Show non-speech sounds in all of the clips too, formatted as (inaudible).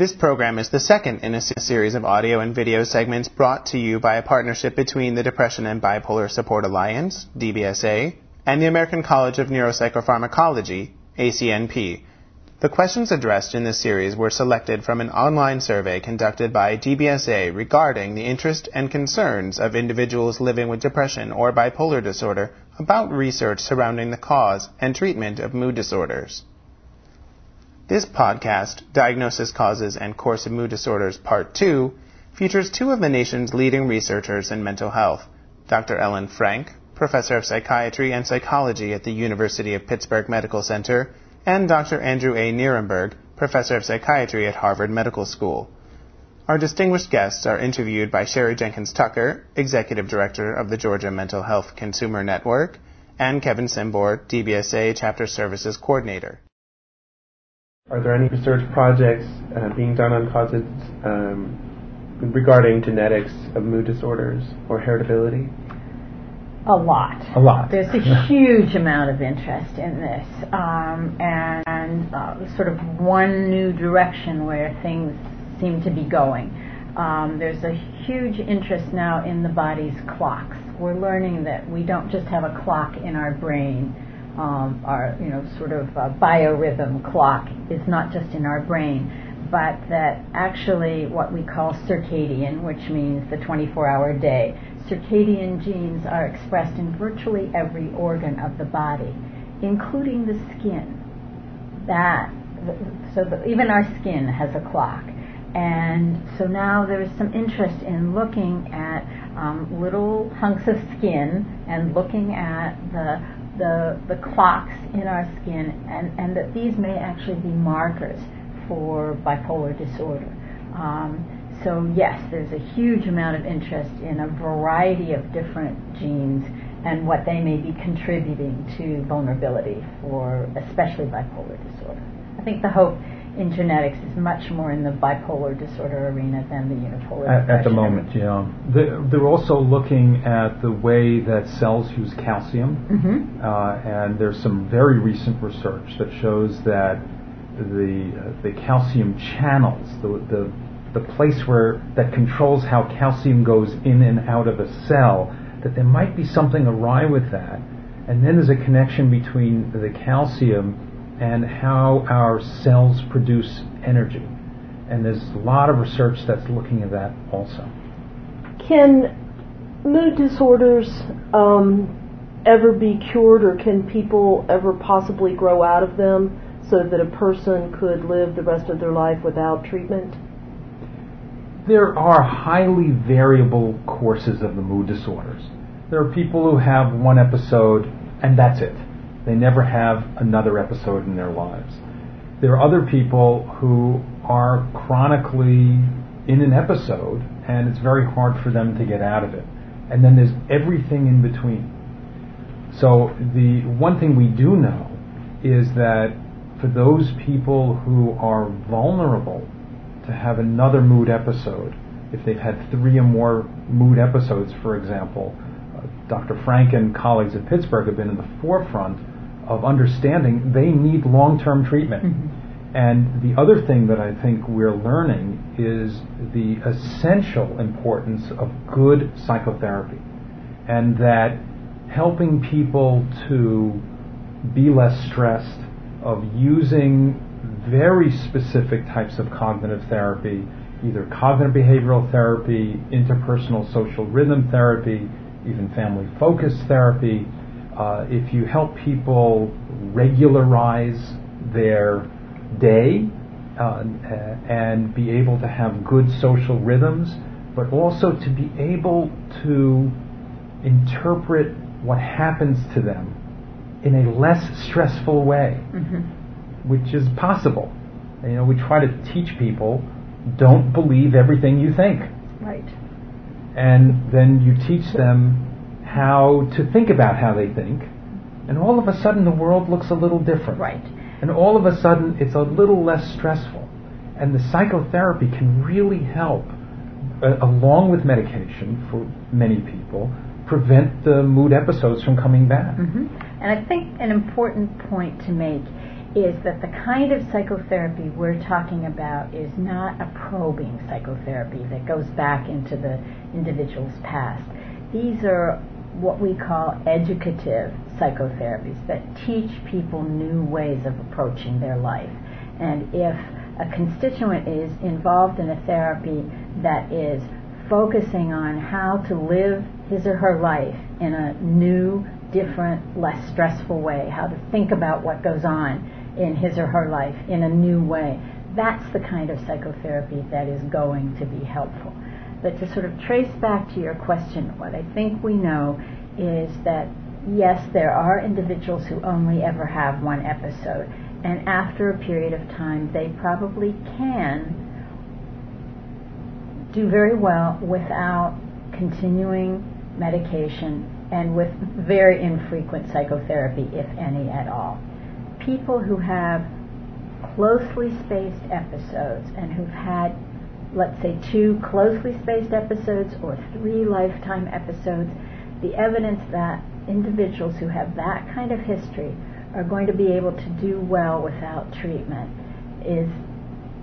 This program is the second in a series of audio and video segments brought to you by a partnership between the Depression and Bipolar Support Alliance, DBSA, and the American College of Neuropsychopharmacology, ACNP. The questions addressed in this series were selected from an online survey conducted by DBSA regarding the interest and concerns of individuals living with depression or bipolar disorder about research surrounding the cause and treatment of mood disorders. This podcast, Diagnosis, Causes, and Course of Mood Disorders Part 2, features two of the nation's leading researchers in mental health, Dr. Ellen Frank, Professor of Psychiatry and Psychology at the University of Pittsburgh Medical Center, and Dr. Andrew A. Nierenberg, Professor of Psychiatry at Harvard Medical School. Our distinguished guests are interviewed by Sherry Jenkins Tucker, Executive Director of the Georgia Mental Health Consumer Network, and Kevin Simbor, DBSA Chapter Services Coordinator. Are there any research projects uh, being done on causes um, regarding genetics of mood disorders or heritability? A lot. A lot. There's a huge amount of interest in this, um, and uh, sort of one new direction where things seem to be going. Um, there's a huge interest now in the body's clocks. We're learning that we don't just have a clock in our brain um, our you know sort of uh, biorhythm clock is not just in our brain, but that actually what we call circadian, which means the 24-hour day, circadian genes are expressed in virtually every organ of the body, including the skin. That so the, even our skin has a clock. And so now there's some interest in looking at um, little hunks of skin and looking at the the, the clocks in our skin, and, and that these may actually be markers for bipolar disorder. Um, so, yes, there's a huge amount of interest in a variety of different genes and what they may be contributing to vulnerability for especially bipolar disorder. I think the hope in genetics is much more in the bipolar disorder arena than the unipolar. At, at the moment, yeah. They're, they're, also looking at the way that cells use calcium, mm-hmm. uh, and there's some very recent research that shows that the uh, the calcium channels, the, the the place where that controls how calcium goes in and out of a cell, that there might be something awry with that, and then there's a connection between the calcium and how our cells produce energy. And there's a lot of research that's looking at that also. Can mood disorders um, ever be cured, or can people ever possibly grow out of them so that a person could live the rest of their life without treatment? There are highly variable courses of the mood disorders. There are people who have one episode and that's it they never have another episode in their lives. There are other people who are chronically in an episode and it's very hard for them to get out of it. And then there's everything in between. So the one thing we do know is that for those people who are vulnerable to have another mood episode, if they've had three or more mood episodes, for example, uh, Dr. Frank and colleagues at Pittsburgh have been in the forefront of understanding they need long-term treatment. Mm-hmm. And the other thing that I think we're learning is the essential importance of good psychotherapy. And that helping people to be less stressed, of using very specific types of cognitive therapy, either cognitive behavioral therapy, interpersonal social rhythm therapy, even family focused therapy, uh, if you help people regularize their day uh, and be able to have good social rhythms, but also to be able to interpret what happens to them in a less stressful way, mm-hmm. which is possible. You know, we try to teach people don't believe everything you think. Right. And then you teach them how to think about how they think, and all of a sudden the world looks a little different. Right. And all of a sudden it's a little less stressful. And the psychotherapy can really help, uh, along with medication for many people, prevent the mood episodes from coming back. Mm-hmm. And I think an important point to make is that the kind of psychotherapy we're talking about is not a probing psychotherapy that goes back into the individual's past. These are what we call educative psychotherapies that teach people new ways of approaching their life. And if a constituent is involved in a therapy that is focusing on how to live his or her life in a new, different, less stressful way, how to think about what goes on in his or her life in a new way. That's the kind of psychotherapy that is going to be helpful. But to sort of trace back to your question, what I think we know is that yes, there are individuals who only ever have one episode, and after a period of time, they probably can do very well without continuing medication and with very infrequent psychotherapy, if any at all. People who have closely spaced episodes and who've had, let's say, two closely spaced episodes or three lifetime episodes, the evidence that individuals who have that kind of history are going to be able to do well without treatment is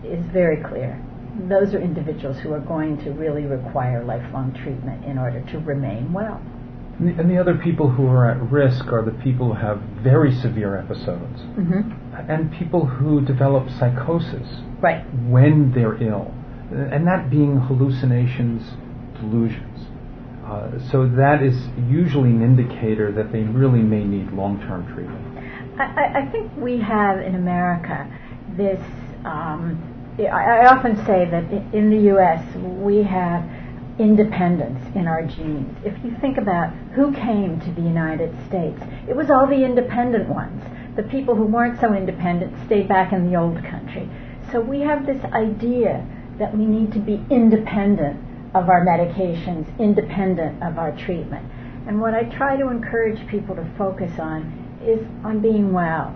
is very clear. Those are individuals who are going to really require lifelong treatment in order to remain well. And the other people who are at risk are the people who have very severe episodes mm-hmm. and people who develop psychosis right. when they're ill, and that being hallucinations, delusions. Uh, so that is usually an indicator that they really may need long-term treatment. I, I think we have in America this. Um, I, I often say that in the U.S. we have independence in our genes. If you think about who came to the United States, it was all the independent ones. The people who weren't so independent stayed back in the old country. So we have this idea that we need to be independent of our medications, independent of our treatment. And what I try to encourage people to focus on is on being well.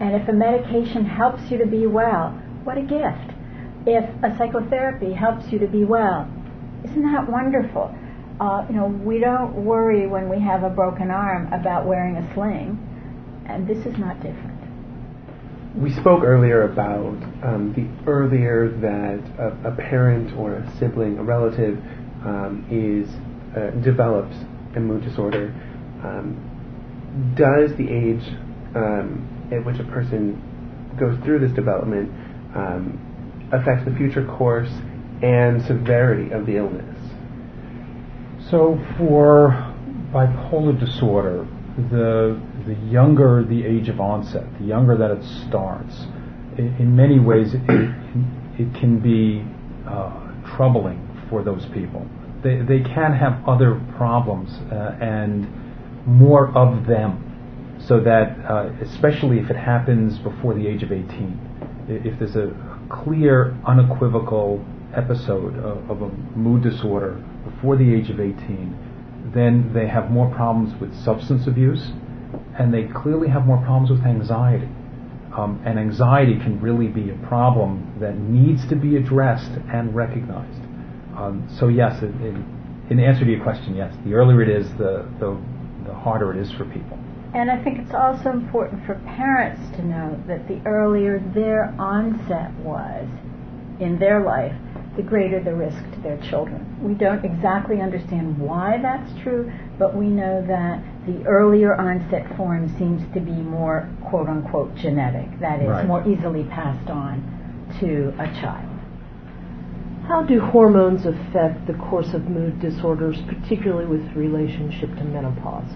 And if a medication helps you to be well, what a gift. If a psychotherapy helps you to be well, isn't that wonderful? Uh, you know, we don't worry when we have a broken arm about wearing a sling, and this is not different. We spoke earlier about um, the earlier that a, a, parent or a sibling, a relative, um, is uh, develops a mood disorder. Um, does the age um, at which a person goes through this development um, affect the future course and severity of the illness. So for bipolar disorder, the the younger the age of onset, the younger that it starts, in, in many ways it, it can be uh, troubling for those people. They, they can have other problems uh, and more of them, so that uh, especially if it happens before the age of 18, if there's a clear, unequivocal episode of, of, a mood disorder before the age of 18, then they have more problems with substance abuse, and they clearly have more problems with anxiety. Um, and anxiety can really be a problem that needs to be addressed and recognized. Um, so yes, it, it, in answer to your question, yes, the earlier it is, the, the, the harder it is for people. And I think it's also important for parents to know that the earlier their onset was in their life, the greater the risk to their children. We don't exactly understand why that's true, but we know that the earlier onset form seems to be more quote unquote genetic, that is, right. more easily passed on to a child. How do hormones affect the course of mood disorders, particularly with relationship to menopause?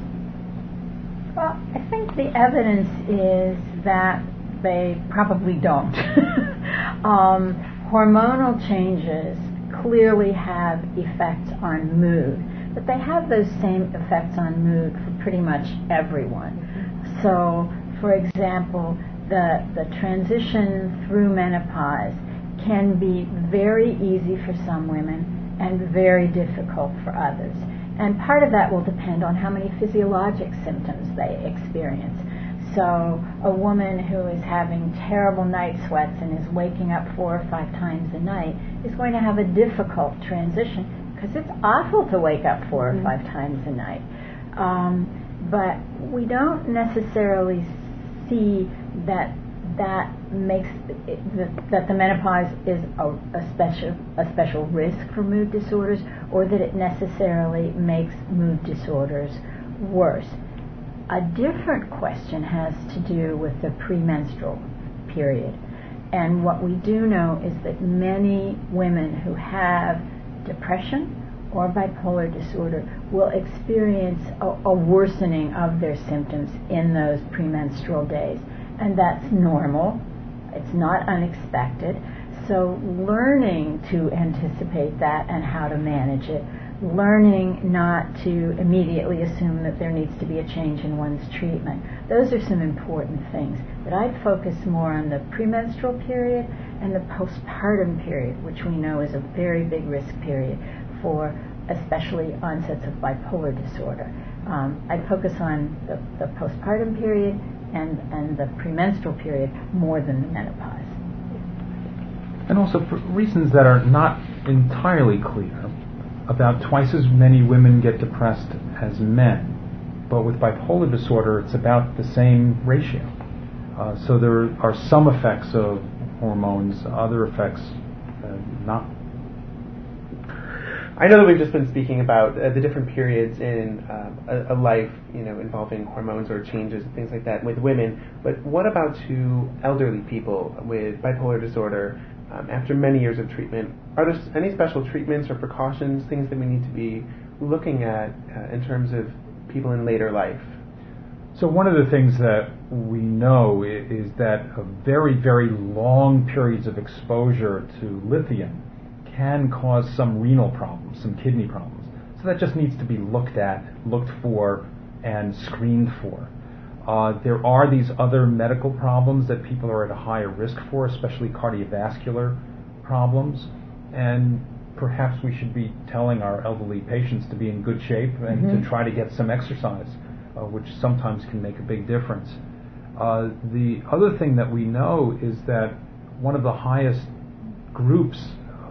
Well, I think the evidence is that they probably don't. (laughs) um, hormonal changes clearly have effects on mood, but they have those same effects on mood for pretty much everyone. So, for example, the, the transition through menopause can be very easy for some women and very difficult for others. And part of that will depend on how many physiologic symptoms they experience. So a woman who is having terrible night sweats and is waking up four or five times a night is going to have a difficult transition because it's awful to wake up 4 mm-hmm. or five times a night. Um, but we don't necessarily see that that makes it, that the menopause is a, a, special a special risk for mood disorders, or that it necessarily makes mood disorders worse. A different question has to do with the premenstrual period. And what we do know is that many women who have depression or bipolar disorder will experience a, a worsening of their symptoms in those premenstrual days. And that's normal, it's not unexpected. So, learning to anticipate that and how to manage it learning not to immediately assume that there needs to be a change in one's treatment. Those are some important things. But I'd focus more on the premenstrual period and the postpartum period, which we know is a very big risk period for especially onsets of bipolar disorder. Um, I'd focus on the, the postpartum period and, and the premenstrual period more than the menopause. And also, for reasons that are not entirely clear, about twice as many women get depressed as men. But with bipolar disorder, it's about the same ratio. Uh, so there are some effects of hormones, other effects uh, not. I know that we've just been speaking about uh, the different periods in um, a, a, life, you know, involving hormones or changes and things like that with women. But what about to elderly people with bipolar disorder um, after many years of treatment, are there any special treatments or precautions, things that we need to be looking at uh, in terms of people in later life? So one of the things that we know is that very, very long periods of exposure to lithium can cause some renal problems, some kidney problems. So that just needs to be looked at, looked for, and screened for. Uh, there are these other medical problems that people are at a higher risk for, especially cardiovascular problems. And perhaps we should be telling our elderly patients to be in good shape and mm-hmm. to try to get some exercise, uh, which sometimes can make a big difference. Uh, the other thing that we know is that one of the highest groups,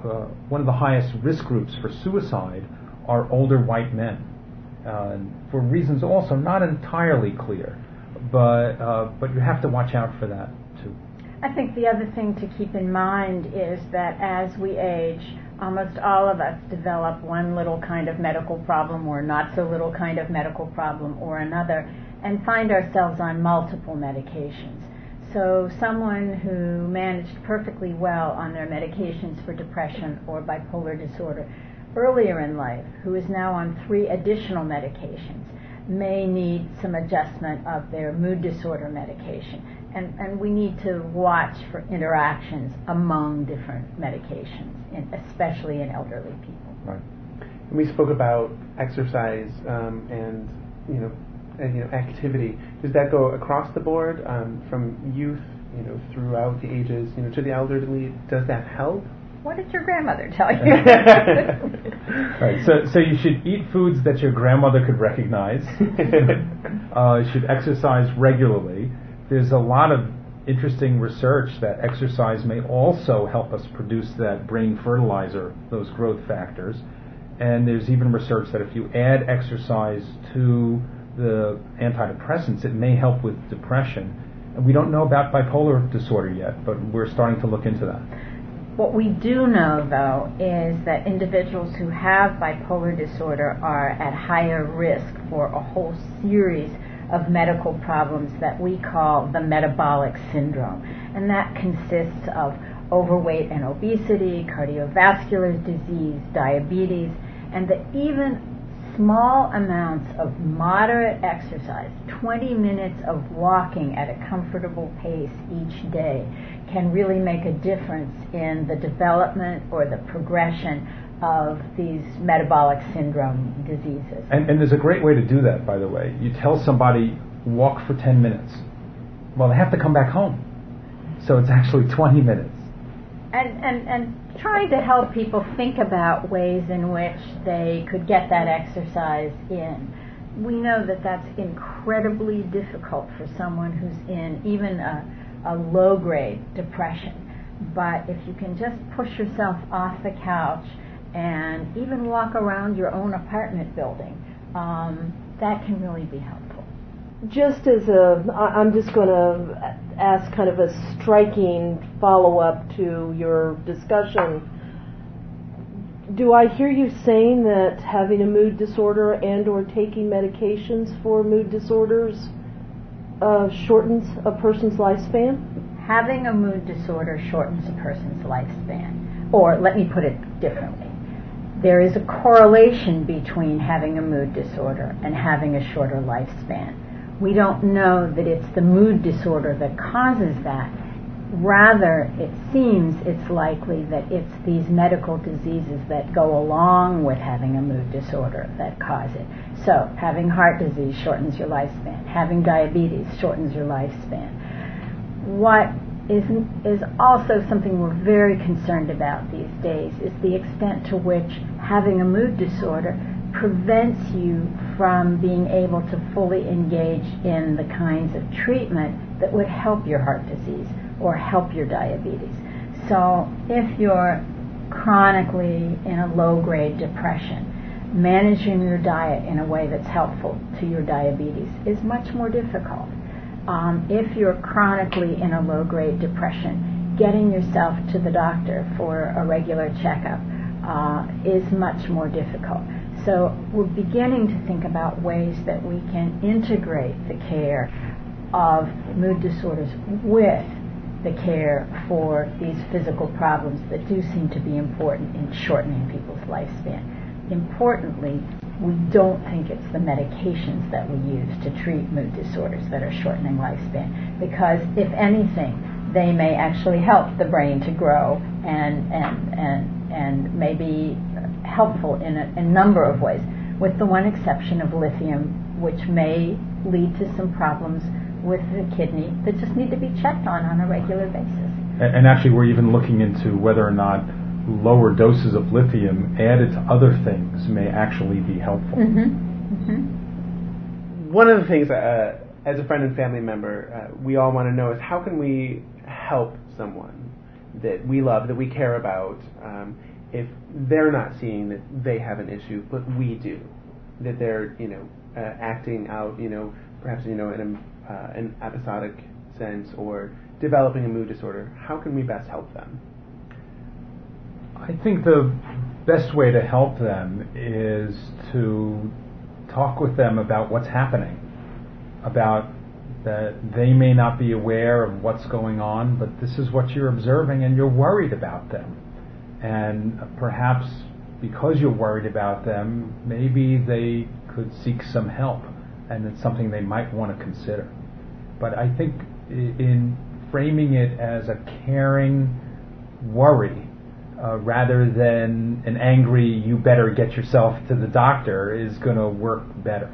uh, one of the highest risk groups for suicide are older white men. Uh, for reasons also not entirely clear but uh, but you have to watch out for that too. I think the other thing to keep in mind is that as we age, almost all of us develop one little kind of medical problem or not so little kind of medical problem or another, and find ourselves on multiple medications. So, someone who managed perfectly well on their medications for depression or bipolar disorder earlier in life, who is now on three additional medications, may need some adjustment of their mood disorder medication. And, and we need to watch for interactions among different medications, in, especially in elderly people. Right. And we spoke about exercise um, and you know and, you know activity. Does that go across the board um, from youth, you know, throughout the ages, you know, to the elderly? Does that help? What did your grandmother tell you? (laughs) right. So, so you should eat foods that your grandmother could recognize. (laughs) uh, you should exercise regularly. There's a lot of interesting research that exercise may also help us produce that brain fertilizer, those growth factors. And there's even research that if you add exercise to the antidepressants, it may help with depression. And we don't know about bipolar disorder yet, but we're starting to look into that. What we do know, though, is that individuals who have bipolar disorder are at higher risk for a whole series of medical problems that we call the metabolic syndrome. And that consists of overweight and obesity, cardiovascular disease, diabetes, and that even small amounts of moderate exercise, 20 minutes of walking at a comfortable pace each day, can really make a difference in the development or the progression of these metabolic syndrome diseases. And, and, there's a great way to do that, by the way. You tell somebody, walk for 10 minutes. Well, they have to come back home. So it's actually 20 minutes. And, and, and trying to help people think about ways in which they could get that exercise in. We know that that's incredibly difficult for someone who's in even a a low grade depression. But if you can just push yourself off the couch and even walk around your own apartment building, um, that can really be helpful. Just as a, I'm just going to ask kind of a striking follow up to your discussion. Do I hear you saying that having a mood disorder and or taking medications for mood disorders uh, shortens a person's lifespan? Having a mood disorder shortens a person's lifespan. Or let me put it differently. There is a correlation between having a mood disorder and having a shorter lifespan. We don't know that it's the mood disorder that causes that. Rather, it seems it's likely that it's these medical diseases that go along with having a mood disorder that cause it. So, having heart disease shortens your lifespan. Having diabetes shortens your lifespan. What is, is also something we're very concerned about these days is the extent to which having a mood disorder prevents you from being able to fully engage in the kinds of treatment that would help your heart disease or help your diabetes. So if you're chronically in a low grade depression, managing your diet in a way that's helpful to your diabetes is much more difficult. Um, if you're chronically in a low grade depression, getting yourself to the doctor for a regular checkup uh, is much more difficult. So we're beginning to think about ways that we can integrate the care of mood disorders with the care for these physical problems that do seem to be important in shortening people's lifespan. Importantly, we don't think it's the medications that we use to treat mood disorders that are shortening lifespan because if anything they may actually help the brain to grow and and and and may be helpful in a, a number of ways with the one exception of lithium which may lead to some problems with the kidney that just need to be checked on on a regular basis. And, and actually, we're even looking into whether or not lower doses of lithium added to other things may actually be helpful. Mm-hmm. Mm-hmm. One of the things, uh, as a friend and family member, uh, we all want to know is how can we help someone that we love, that we care about, um, if they're not seeing that they have an issue, but we do, that they're, you know, uh, acting out, you know, perhaps, you know, in a, uh, an episodic sense or developing a mood disorder. How can we best help them? I think the best way to help them is to talk with them about what's happening, about that they may not be aware of what's going on, but this is what you're observing and you're worried about them. And perhaps because you're worried about them, maybe they could seek some help and it's something they might want to consider. But I think in framing it as a caring worry, uh, rather than an angry, you better get yourself to the doctor, is going to work better.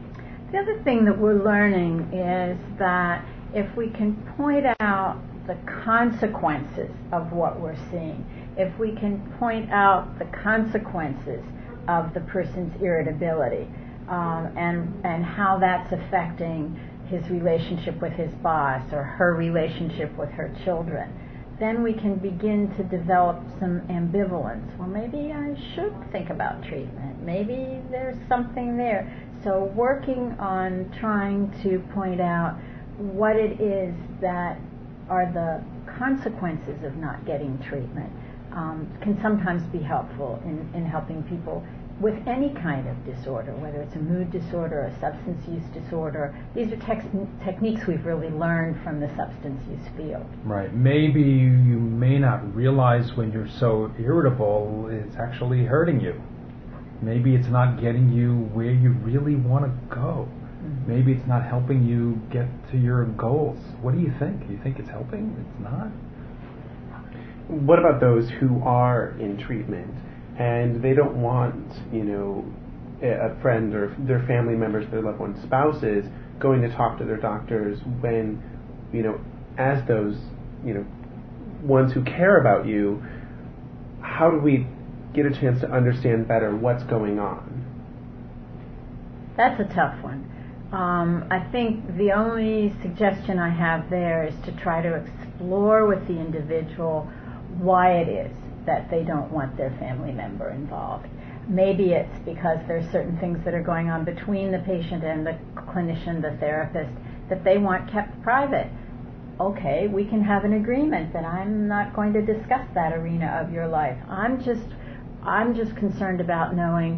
The other thing that we're learning is that if we can point out the consequences of what we're seeing, if we can point out the consequences of the person's irritability um, and, and how that's affecting his relationship with his boss or her relationship with her children, then we can begin to develop some ambivalence. Well, maybe I should think about treatment. Maybe there's something there. So, working on trying to point out what it is that are the consequences of not getting treatment um, can sometimes be helpful in, in helping people with any kind of disorder, whether it's a mood disorder, a substance use disorder. These are tex- techniques we've really learned from the substance use field. Right. Maybe you may not realize when you're so irritable, it's actually hurting you. Maybe it's not getting you where you really want to go. Mm-hmm. Maybe it's not helping you get to your goals. What do you think? You think it's helping? It's not? What about those who are in treatment? and they don't want, you know, a friend or their family members, their loved ones, spouses going to talk to their doctors when, you know, as those, you know, ones who care about you, how do we get a chance to understand better what's going on? That's a tough one. Um, I think the only suggestion I have there is to try to explore with the individual why it is that they don't want their family member involved. Maybe it's because there's certain things that are going on between the patient and the clinician, the therapist, that they want kept private. Okay, we can have an agreement that I'm not going to discuss that arena of your life. I'm just I'm just concerned about knowing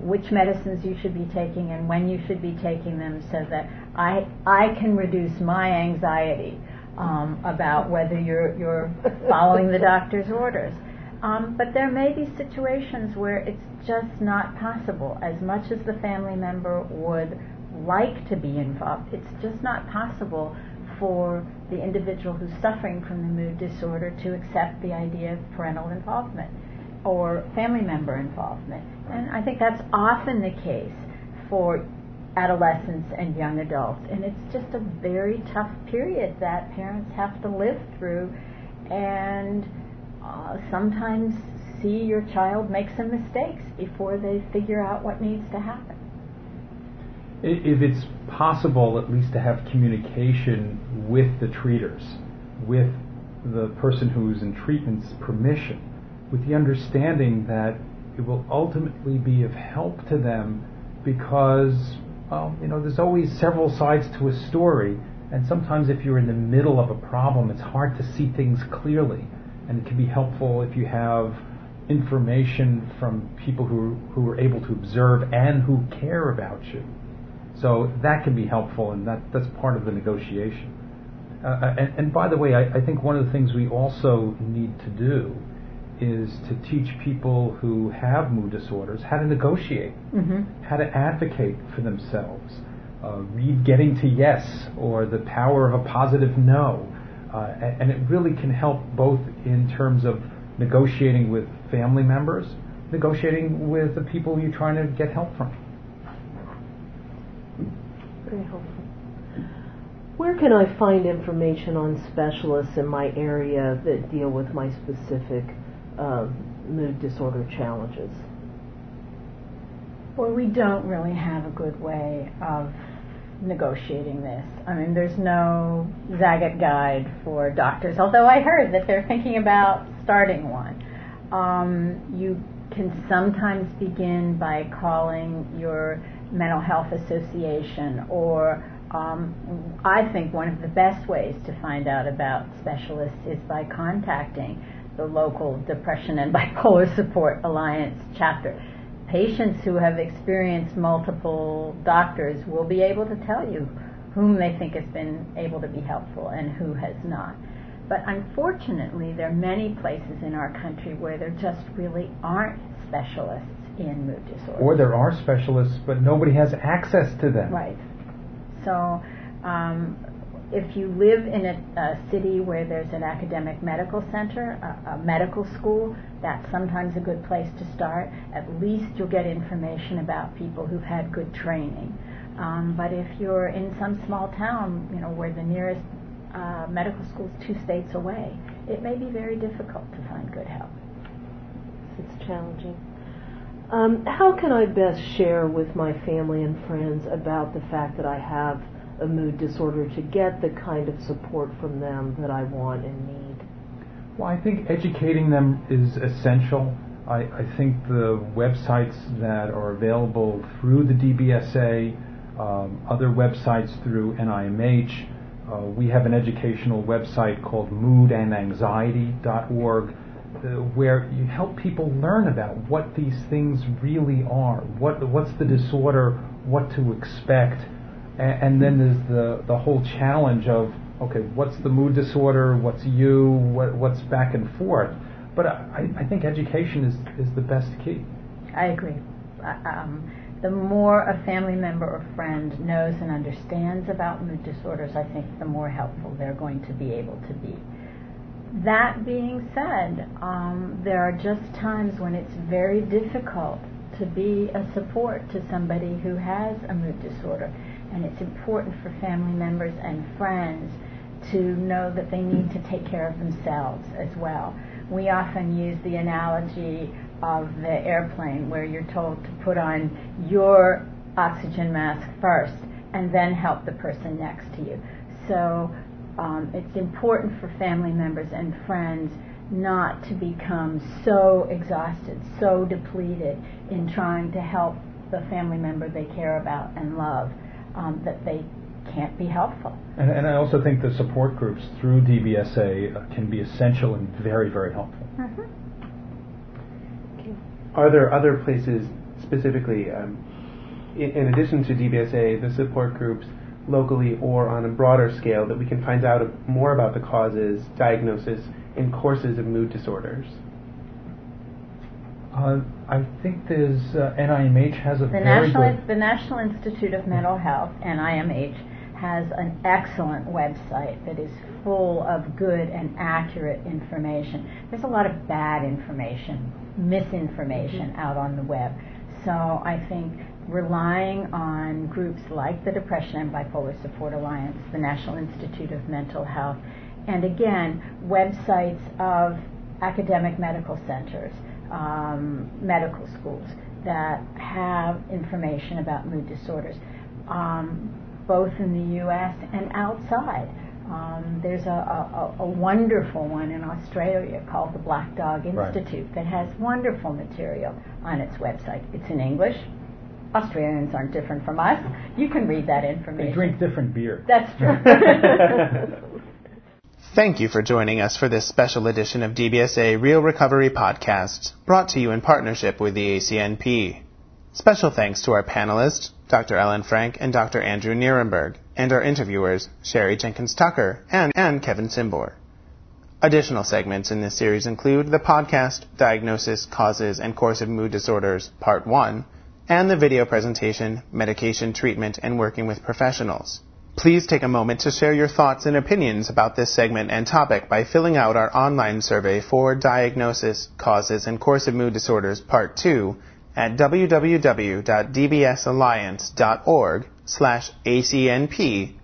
which medicines you should be taking and when you should be taking them so that I I can reduce my anxiety um, about whether you're you're (laughs) following the doctor's orders. Um, but there may be situations where it's just not possible. As much as the family member would like to be involved, it's just not possible for the individual who's suffering from the mood disorder to accept the idea of parental involvement or family member involvement. And I think that's often the case for adolescents and young adults. And it's just a very tough period that parents have to live through and uh, sometimes see your child make some mistakes before they figure out what needs to happen. If it's possible, at least to have communication with the treaters, with the person who's in treatment's permission, with the understanding that it will ultimately be of help to them because, well, you know, there's always several sides to a story, and sometimes if you're in the middle of a problem, it's hard to see things clearly and it can be helpful if you have information from people who, who are able to observe and who care about you. So that can be helpful, and that, that's part of the negotiation. Uh, uh, and, and, by the way, I, I, think one of the things we also need to do is to teach people who have mood disorders how to negotiate, mm-hmm. how to advocate for themselves, uh, read Getting to Yes or The Power of a Positive No. Uh, and it really can help both in terms of negotiating with family members, negotiating with the people you're trying to get help from. Very helpful. Where can I find information on specialists in my area that deal with my specific uh, mood disorder challenges? Well, we don't really have a good way of negotiating this. I mean, there's no Zagat guide for doctors, although I heard that they're thinking about starting one. Um, you can sometimes begin by calling your mental health association or um, I think one of the best ways to find out about specialists is by contacting the local Depression and Bipolar (laughs) Support Alliance chapter patients who have experienced multiple doctors will be able to tell you whom they think has been able to be helpful and who has not. But unfortunately, there are many places in our country where there just really aren't specialists in mood disorders. Or there are specialists, but nobody has access to them. Right. So, um, if you live in a, a, city where there's an academic medical center, a, a, medical school, that's sometimes a good place to start. At least you'll get information about people who've had good training. Um, but if you're in some small town, you know, where the nearest uh, medical school is two states away, it may be very difficult to find good help. It's challenging. Um, how can I best share with my family and friends about the fact that I have a mood disorder to get the kind of support from them that I want and need? Well, I think educating them is essential. I, I think the websites that are available through the DBSA, um, other websites through NIMH, uh, we have an educational website called moodandanxiety.org uh, where you help people learn about what these things really are, what what's the disorder, what to expect, and, then there's the the whole challenge of okay, what's the mood disorder, what's you, what, what's back and forth. But I, I think education is is the best key. I agree. Um, the more a family member or friend knows and understands about mood disorders, I think the more helpful they're going to be able to be. That being said, um, there are just times when it's very difficult to be a support to somebody who has a mood disorder and it's important for family members and friends to know that they need to take care of themselves as well. We often use the analogy of the airplane where you're told to put on your oxygen mask first and then help the person next to you. So um, it's important for family members and friends not to become so exhausted, so depleted in trying to help the family member they care about and love um, that they can't be helpful. And, and I also think the support groups through DBSA uh, can be essential and very, very helpful. Mm-hmm. Are there other places specifically, um, in, in, addition to DBSA, the support groups locally or on a broader scale that we can find out more about the causes, diagnosis, and courses of mood disorders? Uh, I think there's uh, NIMH has a the very National good. the National Institute of Mental Health NIMH has an excellent website that is full of good and accurate information. There's a lot of bad information, misinformation out on the web. So I think relying on groups like the Depression and Bipolar Support Alliance, the National Institute of Mental Health, and again, websites of academic medical centers, um, medical schools that have information about mood disorders, um, both in the U.S. and outside. Um, there's a, a, a, wonderful one in Australia called the Black Dog Institute right. that has wonderful material on its website. It's in English. Australians aren't different from us. You can read that information. They drink different beer. That's true. (laughs) Thank you for joining us for this special edition of DBSA Real Recovery Podcast, brought to you in partnership with the ACNP. Special thanks to our panelists, Dr. Ellen Frank and Dr. Andrew Nierenberg, and our interviewers, Sherry Jenkins Tucker and, and Kevin Simbor. Additional segments in this series include the podcast Diagnosis, Causes, and Course of Mood Disorders, Part 1, and the video presentation Medication Treatment and Working with Professionals. Please take a moment to share your thoughts and opinions about this segment and topic by filling out our online survey for Diagnosis, Causes, and Course of Mood Disorders Part 2 at www.dbsalliance.org slash acnpa2.